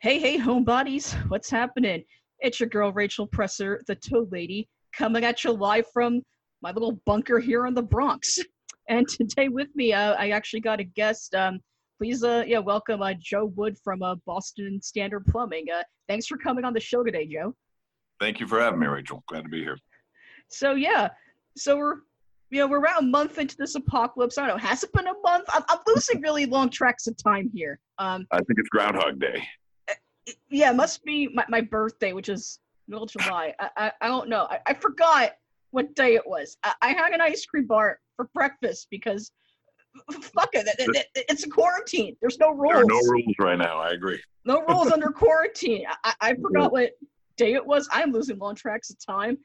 Hey, hey, homebodies, what's happening? It's your girl Rachel Presser, the Toad Lady, coming at you live from my little bunker here in the Bronx. And today with me, uh, I actually got a guest. Um, please, uh, yeah, welcome uh, Joe Wood from uh, Boston Standard Plumbing. Uh, thanks for coming on the show today, Joe. Thank you for having me, Rachel. Glad to be here. So yeah, so we're you know we're around a month into this apocalypse. I don't know, has it been a month? I'm, I'm losing really long tracks of time here. Um, I think it's Groundhog Day. Yeah, it must be my, my birthday, which is middle of July. I, I, I don't know. I, I forgot what day it was. I, I had an ice cream bar for breakfast because fuck it, it, it, it, it's a quarantine. There's no rules. There are no rules right now. I agree. No rules under quarantine. I, I forgot what day it was. I'm losing long tracks of time.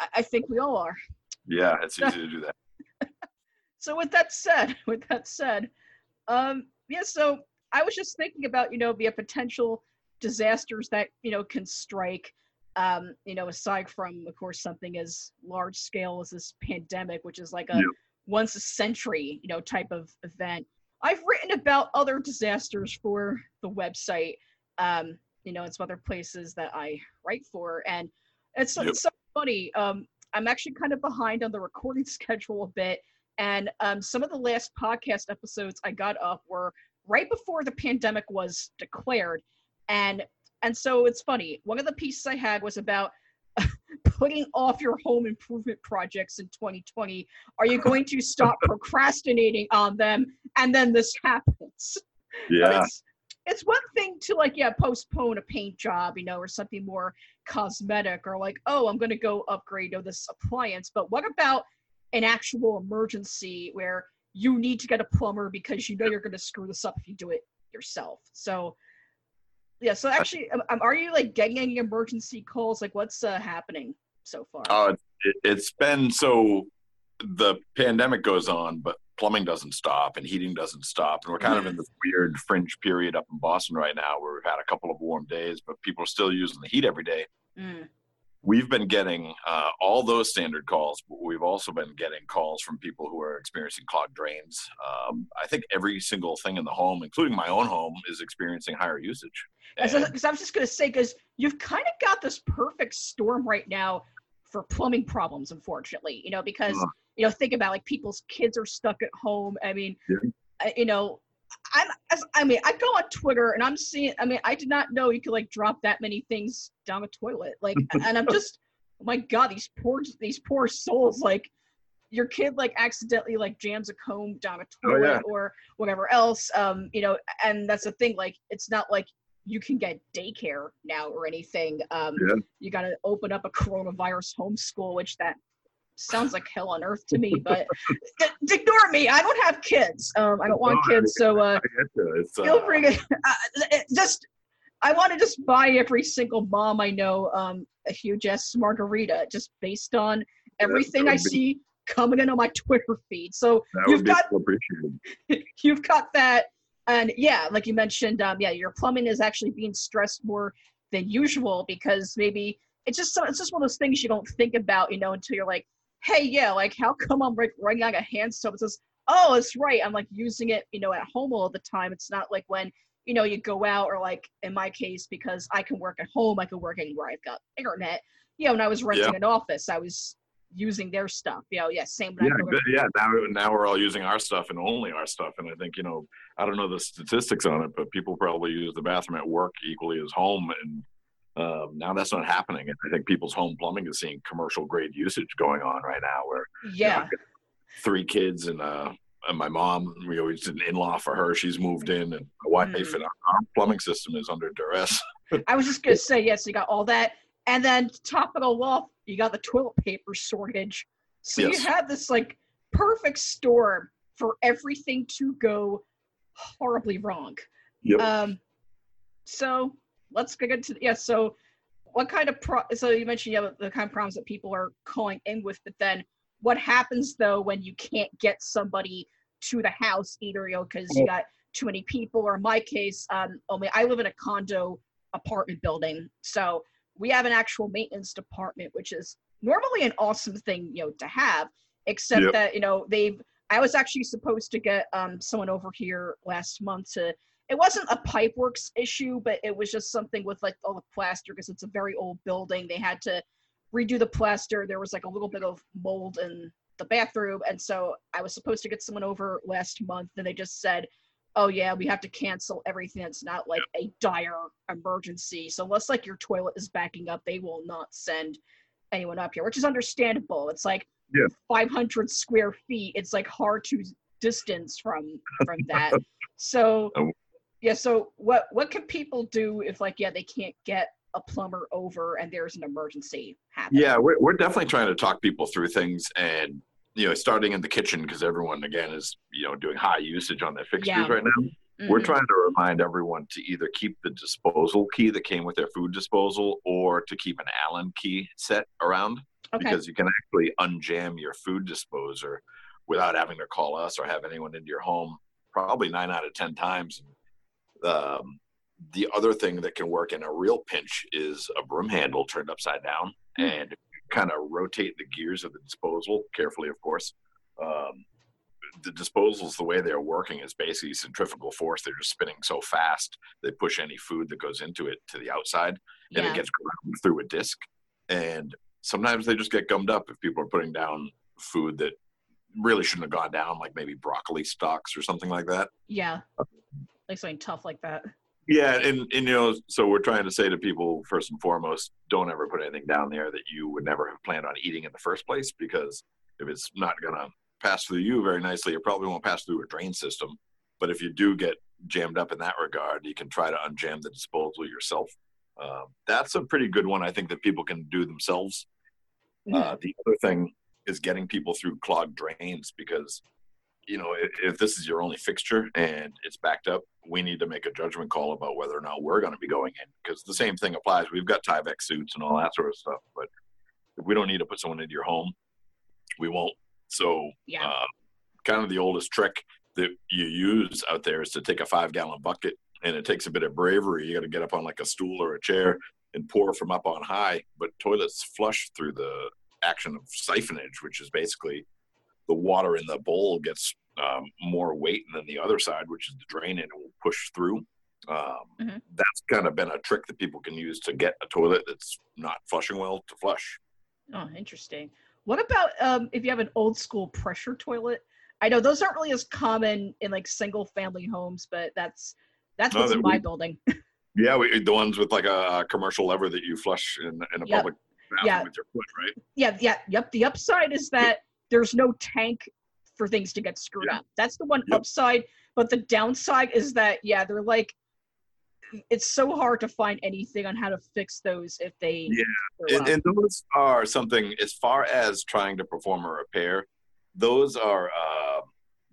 I, I think we all are. Yeah, it's easy to do that. so with that said, with that said, um, yeah. So I was just thinking about you know the potential disasters that you know can strike. Um, you know, aside from of course something as large scale as this pandemic, which is like a Yep. once a century you know type of event. I've written about other disasters for the website. Um, you know, and some other places that I write for, and it's, Yep. it's so funny. Um, I'm actually kind of behind on the recording schedule a bit, and um, some of the last podcast episodes I got up were right before the pandemic was declared, and and so it's funny. One of the pieces I had was about putting off your home improvement projects in 2020. Are you going to stop procrastinating on them? And then this happens. Yeah, it's, it's one thing to like yeah postpone a paint job you know or something more cosmetic or like oh i'm going to go upgrade to this appliance but what about an actual emergency where you need to get a plumber because you know you're going to screw this up if you do it yourself so yeah so actually um, um, are you like getting any emergency calls like what's uh, happening so far uh, it, it's been so the pandemic goes on, but plumbing doesn't stop and heating doesn't stop, and we're kind of in this weird fringe period up in Boston right now where we've had a couple of warm days, but people are still using the heat every day. Mm. We've been getting uh, all those standard calls, but we've also been getting calls from people who are experiencing clogged drains. Um, I think every single thing in the home, including my own home, is experiencing higher usage. Because I was just going to say, because you've kind of got this perfect storm right now for plumbing problems, unfortunately. You know, because Uh. you know, think about like people's kids are stuck at home. I mean, Yeah. You know, I'm. as- I mean, I go on Twitter and I'm seeing. I mean, I did not know you could like drop that many things down a toilet. Like, and I'm just, oh my god, these poor these poor souls. Like, your kid like accidentally like jams a comb down a Oh, toilet yeah. or whatever else. Um, you know, and that's the thing. Like, it's not like you can get daycare now or anything. Um, Yeah. You got to open up a coronavirus homeschool, which that sounds like hell on earth to me. But ignore me. I don't have kids. Um, I don't want No, kids. So uh, I get you. It's, feel uh, free to uh, just. I want to just buy every single mom I know um, a huge ass margarita, just based on everything I be- see coming in on my Twitter feed. So you've got so you've got that and yeah like you mentioned um yeah your plumbing is actually being stressed more than usual because maybe it's just so it's just one of those things you don't think about you know until you're like hey yeah like how come i'm like running out of hand soap it says oh it's right i'm like using it you know at home all the time it's not like when you know you go out or like in my case because i can work at home i can work anywhere i've got internet you know when i was renting Yeah. an office i was using their stuff you know yeah same Yeah, yeah. Now, now we're all using our stuff and only our stuff. And I think you know, I don't know the statistics on it, but people probably use the bathroom at work equally as home. And um, now that's not happening. And I think people's home plumbing is seeing commercial grade usage going on right now, where you know, yeah three kids and uh, and my mom, we always did an in-law for her. She's moved in, and my wife, Mm. and our, our plumbing system is under duress. I was just gonna say yes. You got all that, and then top of the wall, you got the toilet paper shortage. So Yes. you have this like perfect storm for everything to go horribly wrong. Yep. Um, so let's get into yeah. So what kind of pro? So you mentioned you have the kind of problems that people are calling in with, but then what happens though when you can't get somebody to the house either, you know, because you got too many people, or in my case, um, only I live in a condo apartment building, so we have an actual maintenance department, which is normally an awesome thing, you know, to have. Except Yep. that you know they've. I was actually supposed to get um, someone over here last month to it wasn't a pipeworks issue, but it was just something with like all the plaster because it's a very old building. They had to redo the plaster. There was like a little bit of mold in the bathroom, and so I was supposed to get someone over last month, and they just said, "Oh yeah, we have to cancel everything that's not like a dire emergency. So unless like your toilet is backing up, they will not send anyone up here," which is understandable. It's like Yeah. 500 square feet. It's like hard to distance from from that. so Oh. Yeah. So what what can people do if like yeah they can't get a plumber over and there's an emergency happening? Yeah, we're, we're definitely trying to talk people through things and, you know, starting in the kitchen because everyone, again, is, you know, doing high usage on their fixtures Yeah. right now. We're Mhm. trying to remind everyone to either keep the disposal key that came with their food disposal or to keep an Allen key set around okay. because you can actually unjam your food disposer without having to call us or have anyone into your home probably nine out of ten times um, the other thing that can work in a real pinch is a broom handle turned upside down Hmm. and kind of rotate the gears of the disposal carefully of course um, the disposals the way they're working is basically centrifugal force they're just spinning so fast they push any food that goes into it to the outside and yeah. it gets through a disc. And sometimes they just get gummed up if people are putting down food that really shouldn't have gone down, like maybe broccoli stalks or something like that. yeah. Like something tough like that. Yeah, and, and you know, so we're trying to say to people first and foremost, don't ever put anything down there that you would never have planned on eating in the first place, because if it's not gonna pass through you very nicely, it probably won't pass through a drain system. But if you do get jammed up in that regard, you can try to unjam the disposal yourself. Um, that's a pretty good one, I think, that people can do themselves. Uh, the other thing is getting people through clogged drains because, you know, if, if this is your only fixture and it's backed up, we need to make a judgment call about whether or not we're going to be going in because the same thing applies. We've got Tyvek suits and all that sort of stuff, but if we don't need to put someone into your home, we won't. So, Yeah. uh, kind of the oldest trick that you use out there is to take a five gallon bucket and it takes a bit of bravery. You got to get up on like a stool or a chair and pour from up on high, but toilets flush through the action of siphonage, which is basically the water in the bowl gets um, more weight than the other side, which is the drain, and it will push through. Um, Mhm. That's kind of been a trick that people can use to get a toilet that's not flushing well to flush. Oh, interesting. What about um, if you have an old school pressure toilet? I know those aren't really as common in like single family homes, but that's that's No, what's in my we- building. Yeah, we, the ones with like a commercial lever that you flush in, in a Yep. public bathroom Yeah. with your foot, right? yeah, yeah, yep. The upside is that there's no tank for things to get screwed Yeah. up. That's the one Yep. upside. But the downside is that yeah, they're like it's so hard to find anything on how to fix those if they Yeah, and, and those are something as far as trying to perform a repair those are uh,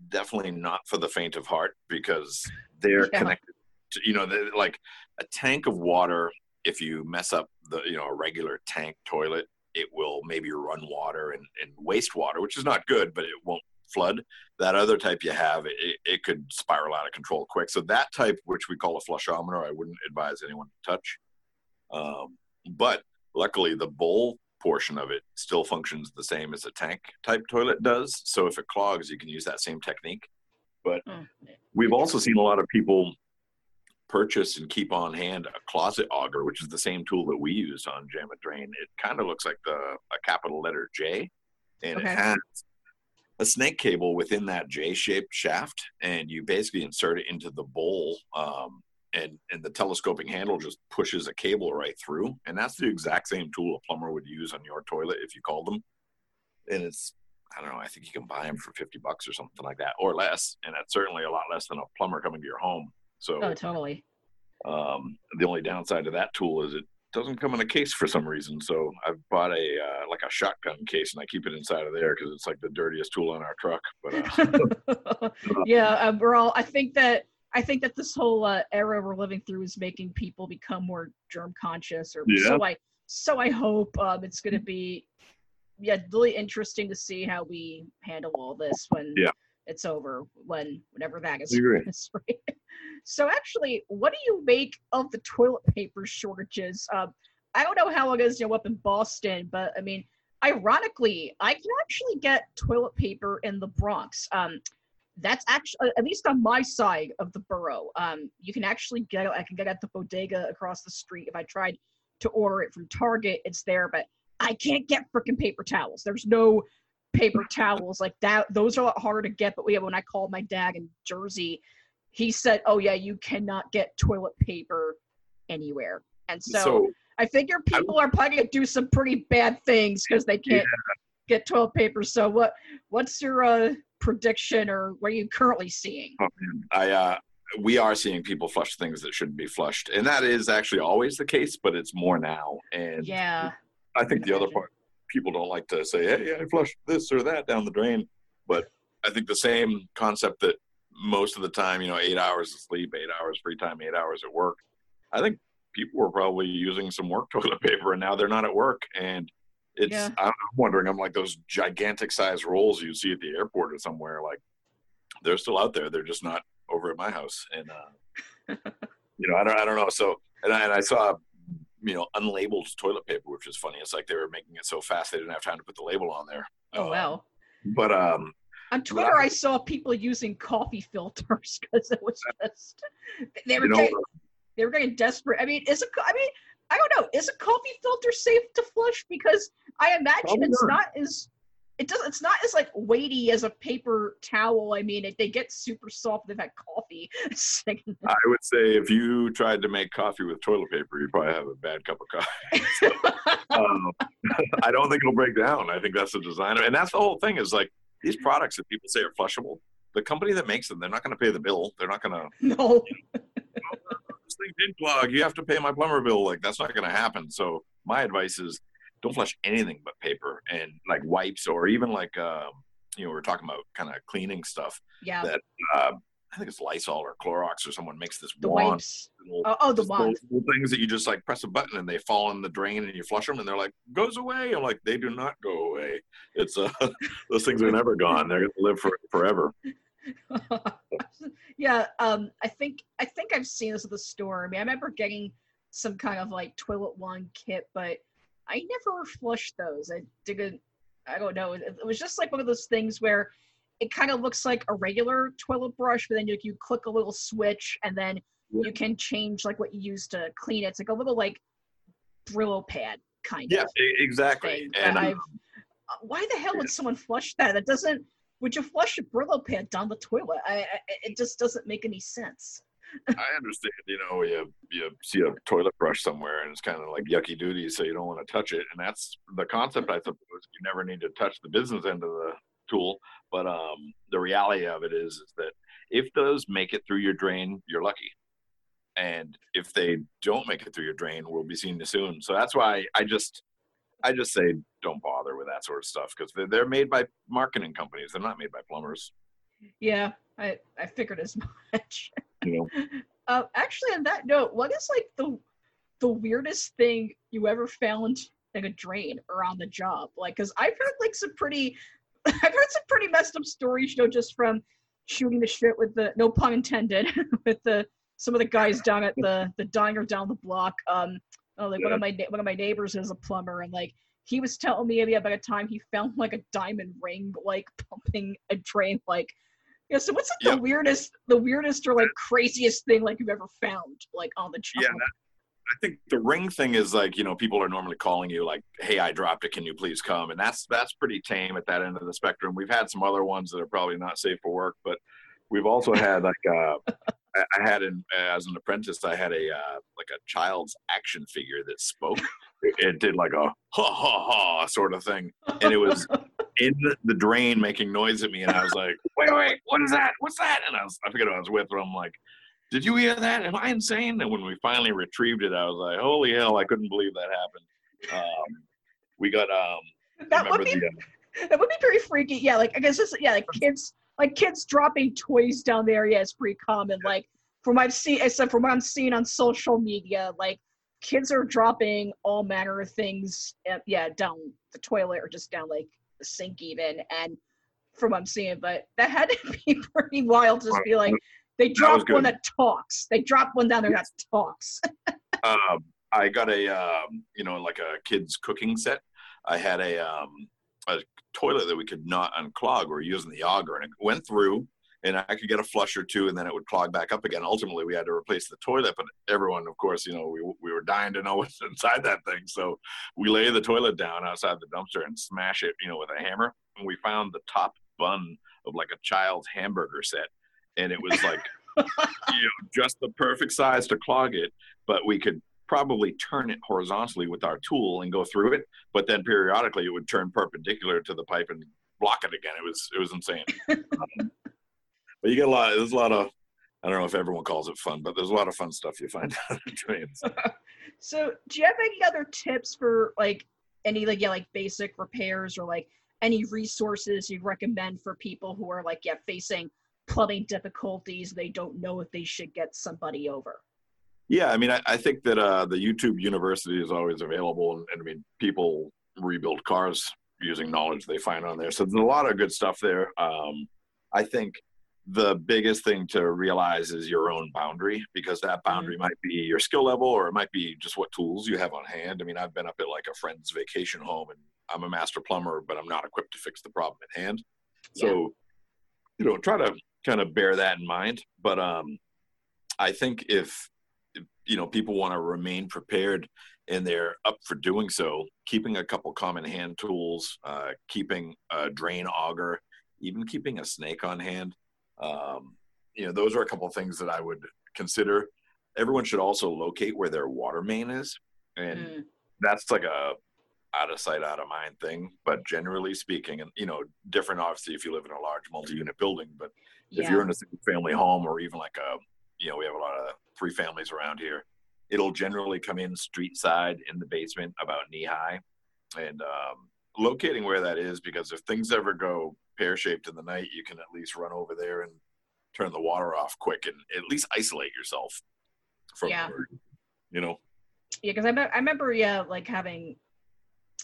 definitely not for the faint of heart because they're Yeah. connected to you know like a tank of water if you mess up the you know a regular tank toilet it will maybe run water and, and wastewater which is not good but it won't flood. That other type you have it, it could spiral out of control quick. So that type which we call a flushometer i wouldn't advise anyone to touch. Um, but luckily the bowl portion of it still functions the same as a tank type toilet does. So if it clogs you can use that same technique. Oh, we've also seen a lot of people purchase and keep on hand a closet auger which is the same tool that we use on jam and drain. It kind of looks like the a capital letter j and Okay. it has a snake cable within that j-shaped shaft and you basically insert it into the bowl um, and and the telescoping handle just pushes a cable right through and that's the exact same tool a plumber would use on your toilet if you called them. And it's i don't know i think you can buy them for 50 bucks or something like that or less and that's certainly a lot less than a plumber coming to your home so oh, totally. um, the only downside to that tool is it doesn't come in a case for some reason so i've bought a uh, like a shotgun case and i keep it inside of there because it's like the dirtiest tool on our truck but uh, yeah, um, we're all. I think that I think that this whole uh, era we're living through is making people become more germ conscious, or yeah. so I so I hope um, it's going to be yeah really interesting to see how we handle all this when Yeah. it's over when whenever that is. I agree. So actually, what do you make of the toilet paper shortages? Um, I don't know how it is you know up in Boston, but I mean, ironically, I can actually get toilet paper in the Bronx. Um, that's actually at least on my side of the borough. Um, you can actually get I can get at the bodega across the street. If I tried to order it from Target, it's there, but I can't get freaking paper towels. There's no paper towels like that. Those are a lot harder to get. But yeah, when I called my dad in Jersey, he said, "Oh yeah, you cannot get toilet paper anywhere." And so, So- I figure people are probably gonna do some pretty bad things because they can't get toilet paper. So what what's your uh, prediction or what are you currently seeing? Oh. I uh, we are seeing people flush things that shouldn't be flushed, and that is actually always the case, but it's more now. And Yeah. I think the other part, people don't like to say, "Hey, I flushed this or that down the drain," but I think the same concept that most of the time, you know, eight hours of sleep, eight hours free time, eight hours at work. I think people were probably using some work toilet paper, and now they're not at work, and it's. Yeah. I'm wondering. I'm like those gigantic size rolls you see at the airport or somewhere. Like they're still out there. They're just not over at my house, and uh, you know, I don't, I don't know. So, and I, and I saw, you know, unlabeled toilet paper, which is funny. It's like they were making it so fast they didn't have time to put the label on there. Oh Uh, wow. But um, On Twitter, I saw people using coffee filters because it was just they were you getting, they were getting desperate. I mean, is a I mean, I don't know. Is a coffee filter safe to flush? Because I imagine it's not. not as it does. It's not as like weighty as a paper towel. I mean, it, they get super soft. They've had coffee. I would say if you tried to make coffee with toilet paper, you'd probably have a bad cup of coffee. um, I don't think it'll break down. I think that's the designer, and that's the whole thing. Is like these products that people say are flushable. The company that makes them, they're not going to pay the bill. They're not going to. no. This thing did clog. You have to pay my plumber bill. Like that's not going to happen. So my advice is don't flush anything but paper and like wipes or even like um, you know we're talking about kind of cleaning stuff. Yeah. That uh, I think it's Lysol or Clorox or someone makes this the wand. wipes. little- Oh, oh the wand. little things that you just like press a button and they fall in the drain and you flush them and they're like goes away. I'm like they do not go away. It's uh those things are never gone. They're gonna live for forever. yeah, um, I think I think I've seen this at the store. I mean, I remember getting some kind of like toilet wand kit, but I never flushed those. I didn't. I don't know. It was just like one of those things where it kind of looks like a regular toilet brush, but then you, you click a little switch and then you can change like what you use to clean it. It's like a little like Brillo pad kind Yeah, of e- exactly. And I've, uh, why the hell would someone flush that? That doesn't. Would you flush a Brillo pad down the toilet? I, I, it just doesn't make any sense. I understand, you know, you you see a toilet brush somewhere and it's kind of like yucky duty, so you don't want to touch it. And that's the concept, I suppose. You never need to touch the business end of the tool, but um, the reality of it is, is that if those make it through your drain, you're lucky. And if they don't make it through your drain, we'll be seeing you soon. So that's why I just, I just say don't bother with that sort of stuff because they're, they're made by marketing companies. They're not made by plumbers. Yeah, I, I figured as much. You know, Uh, actually, on that note, what is like the the weirdest thing you ever found in a drain or on the job? Like, cause I've heard like some pretty, I've heard some pretty messed up stories, you know, just from shooting the shit with the no pun intended with the some of the guys down at the the diner down the block. Um, oh, like one of my one of my neighbors is a plumber, and like he was telling me about a time he found like a diamond ring like pumping a drain like yeah so what's like Yeah. the weirdest the weirdest or like craziest thing like you've ever found like on the job Yeah, I think the ring thing is like you know people are normally calling you like, "Hey, I dropped it. Can you please come?" And that's that's pretty tame at that end of the spectrum. We've had some other ones that are probably not safe for work, but we've also had like uh, I had an as an apprentice, I had a uh, like a child's action figure that spoke. It, did like a ha ha ha sort of thing, and it was in the, the drain making noise at me, and I was like, "Wait, wait, what is that? What's that?" And I was I forget who I was with, but I'm like. Did you hear that? Am I insane? And when we finally retrieved it, I was like, "Holy hell! I couldn't believe that happened." Um, we got um, that would be the, uh, that would be very freaky yeah like i guess it's yeah like kids like kids dropping toys down there yeah it's pretty common like from what i've seen except from what i'm seeing on social media like kids are dropping all manner of things uh, yeah down the toilet or just down like the sink even and from what i'm seeing but that had to be pretty wild just be like they dropped one that talks. They dropped one down there that talks. Um, I got a um, you know like a kid's cooking set. I had a um, a toilet that we could not unclog. We were using the auger, and it went through, and I could get a flush or two, and then it would clog back up again. Ultimately, we had to replace the toilet, but everyone, of course, you know, we we were dying to know what's inside that thing, so we lay the toilet down outside the dumpster and smash it, you know, with a hammer, and we found the top bun of like a child's hamburger set, and it was like, you know, just the perfect size to clog it, but we could probably turn it horizontally with our tool and go through it, but then periodically it would turn perpendicular to the pipe and block it again. It was it was insane. um, but you get a lot. There's a lot of I don't know if everyone calls it fun, but there's a lot of fun stuff you find out in trains. so, do you have any other tips for like any like yeah like basic repairs or like any resources you recommend for people who are like yeah facing plumbing difficulties? They don't know if they should get somebody over. Yeah, I mean, I, I think that uh, the YouTube University is always available, and, and, I mean, people rebuild cars using knowledge they find on there. So there's a lot of good stuff there. Um, I think the biggest thing to realize is your own boundary because that mm-hmm. boundary mm-hmm. might be your skill level or it might be just what tools you have on hand. I mean, I've been up at like a friend's vacation home and I'm a master plumber, but I'm not equipped to fix the problem at hand. So, yeah. you know, try to kind of bear that in mind. But um, I think if you know people want to remain prepared and they're up for doing so keeping a couple common hand tools uh, keeping a drain auger even keeping a snake on hand um, you know those are a couple of things that i would consider everyone should also locate where their water main is and mm. that's like a out of sight out of mind thing but generally speaking and you know different obviously if you live in a large multi-unit building but yeah. if you're in a single family home or even like a you know we have a lot of three families around here. It'll generally come in street side in the basement about knee high, and um, locating where that is because if things ever go pear shaped in the night, you can at least run over there and turn the water off quick and at least isolate yourself from yeah. you know. Yeah, because I, me- I remember yeah like having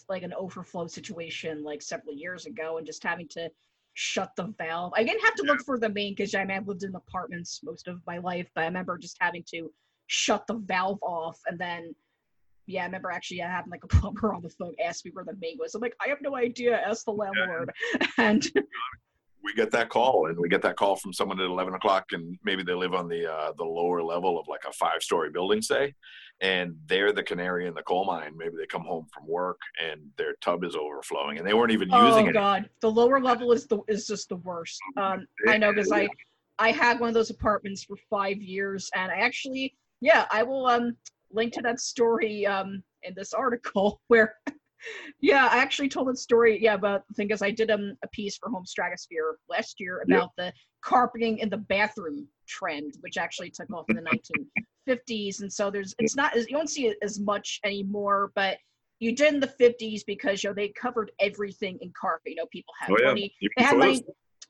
like an overflow situation like several years ago and just having to shut the valve. I didn't have to look for the main because I mean, I've lived in apartments most of my life, but I remember just having to shut the valve off and then yeah, I remember actually having like a plumber on the phone ask me where the main was. I'm like, I have no idea. Ask the landlord. Yeah. And we get that call, and we get that call from someone at 11 o'clock, and maybe they live on the uh, the lower level of like a five story building, say, and they're the canary in the coal mine. Maybe they come home from work and their tub is overflowing, and they weren't even oh, using it. Oh God, the lower level is the is just the worst. Um, I know because I I had one of those apartments for five years, and I actually yeah I will um link to that story um in this article where. Yeah, I actually told that story. Yeah, but the thing is, I did um, a piece for Home Stratosphere last year about yep. the carpeting in the bathroom trend, which actually took off in the 1950s. And so there's, it's not, you don't see it as much anymore, but you did in the 50s because, you know, they covered everything in carpet. You know, people had oh, yeah. money. They had money.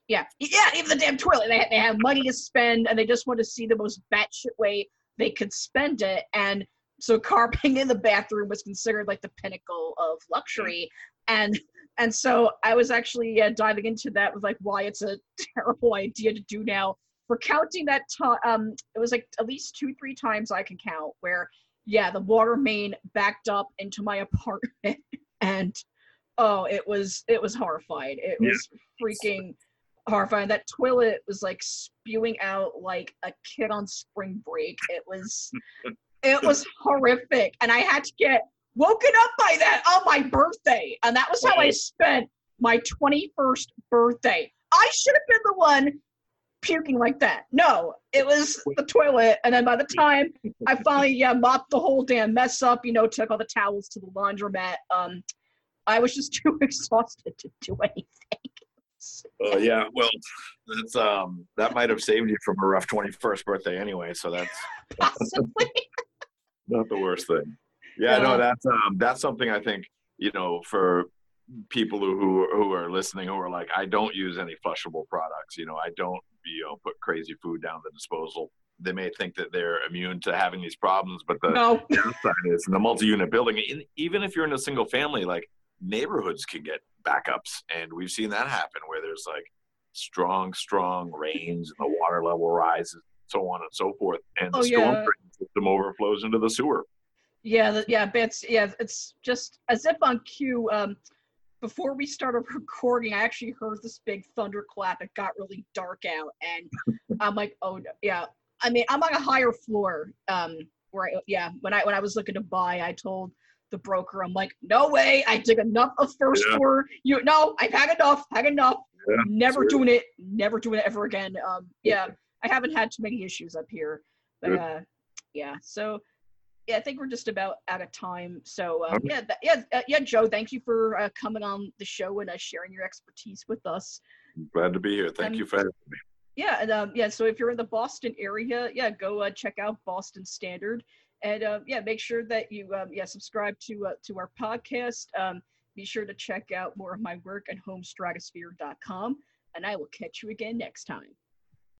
Yeah. Yeah. Even the damn toilet. They had, they had money to spend and they just want to see the most batshit way they could spend it. And so carpeting in the bathroom was considered like the pinnacle of luxury. And and so I was actually uh, diving into that with like why it's a terrible idea to do now. For counting that time, um, it was like at least two, three times I can count where, yeah, the water main backed up into my apartment, and oh, it was it was horrifying. It was freaking horrifying. That toilet was like spewing out like a kid on spring break. It was it was horrific, and I had to get woken up by that on my birthday. And that was how I spent my 21st birthday. I should have been the one puking like that. No, it was the toilet. And then by the time I finally yeah, mopped the whole damn mess up, you know, took all the towels to the laundromat, um, I was just too exhausted to do anything. Uh, yeah, well, that's um, that might have saved you from a rough 21st birthday anyway. So that's possibly not the worst thing. Yeah, no, that's um, that's something I think you know for people who who who are listening who are like, I don't use any flushable products. You know, I don't you know put crazy food down the disposal. They may think that they're immune to having these problems, but the no. downside is in the multi-unit building. Even if you're in a single family, like neighborhoods can get backups, and we've seen that happen where there's like strong, strong rains and the water level rises, so on and so forth, and the oh, storm yeah. System overflows into the sewer. Yeah, the, yeah, bits. Yeah, it's just as if on cue. Um, before we started recording, I actually heard this big thunderclap. It got really dark out, and I'm like, oh no, yeah. I mean, I'm on a higher floor. Um, where I, yeah, when I when I was looking to buy, I told the broker, I'm like, no way, I took enough of first Yeah. floor. You no, I've had enough, had enough. Yeah, never doing it, never doing it ever again. Um, yeah, I haven't had too many issues up here, but uh, yeah. So yeah, I think we're just about out of time. So um, Okay. yeah, th- yeah, uh, yeah, Joe, thank you for uh, coming on the show and uh, sharing your expertise with us. Glad to be here. Thank Um, you for having me. Yeah, and um, yeah, so if you're in the Boston area, yeah, go uh, check out Boston Standard, and uh, yeah, make sure that you um, yeah subscribe to uh, to our podcast. Um, be sure to check out more of my work at homestratosphere.com, and I will catch you again next time.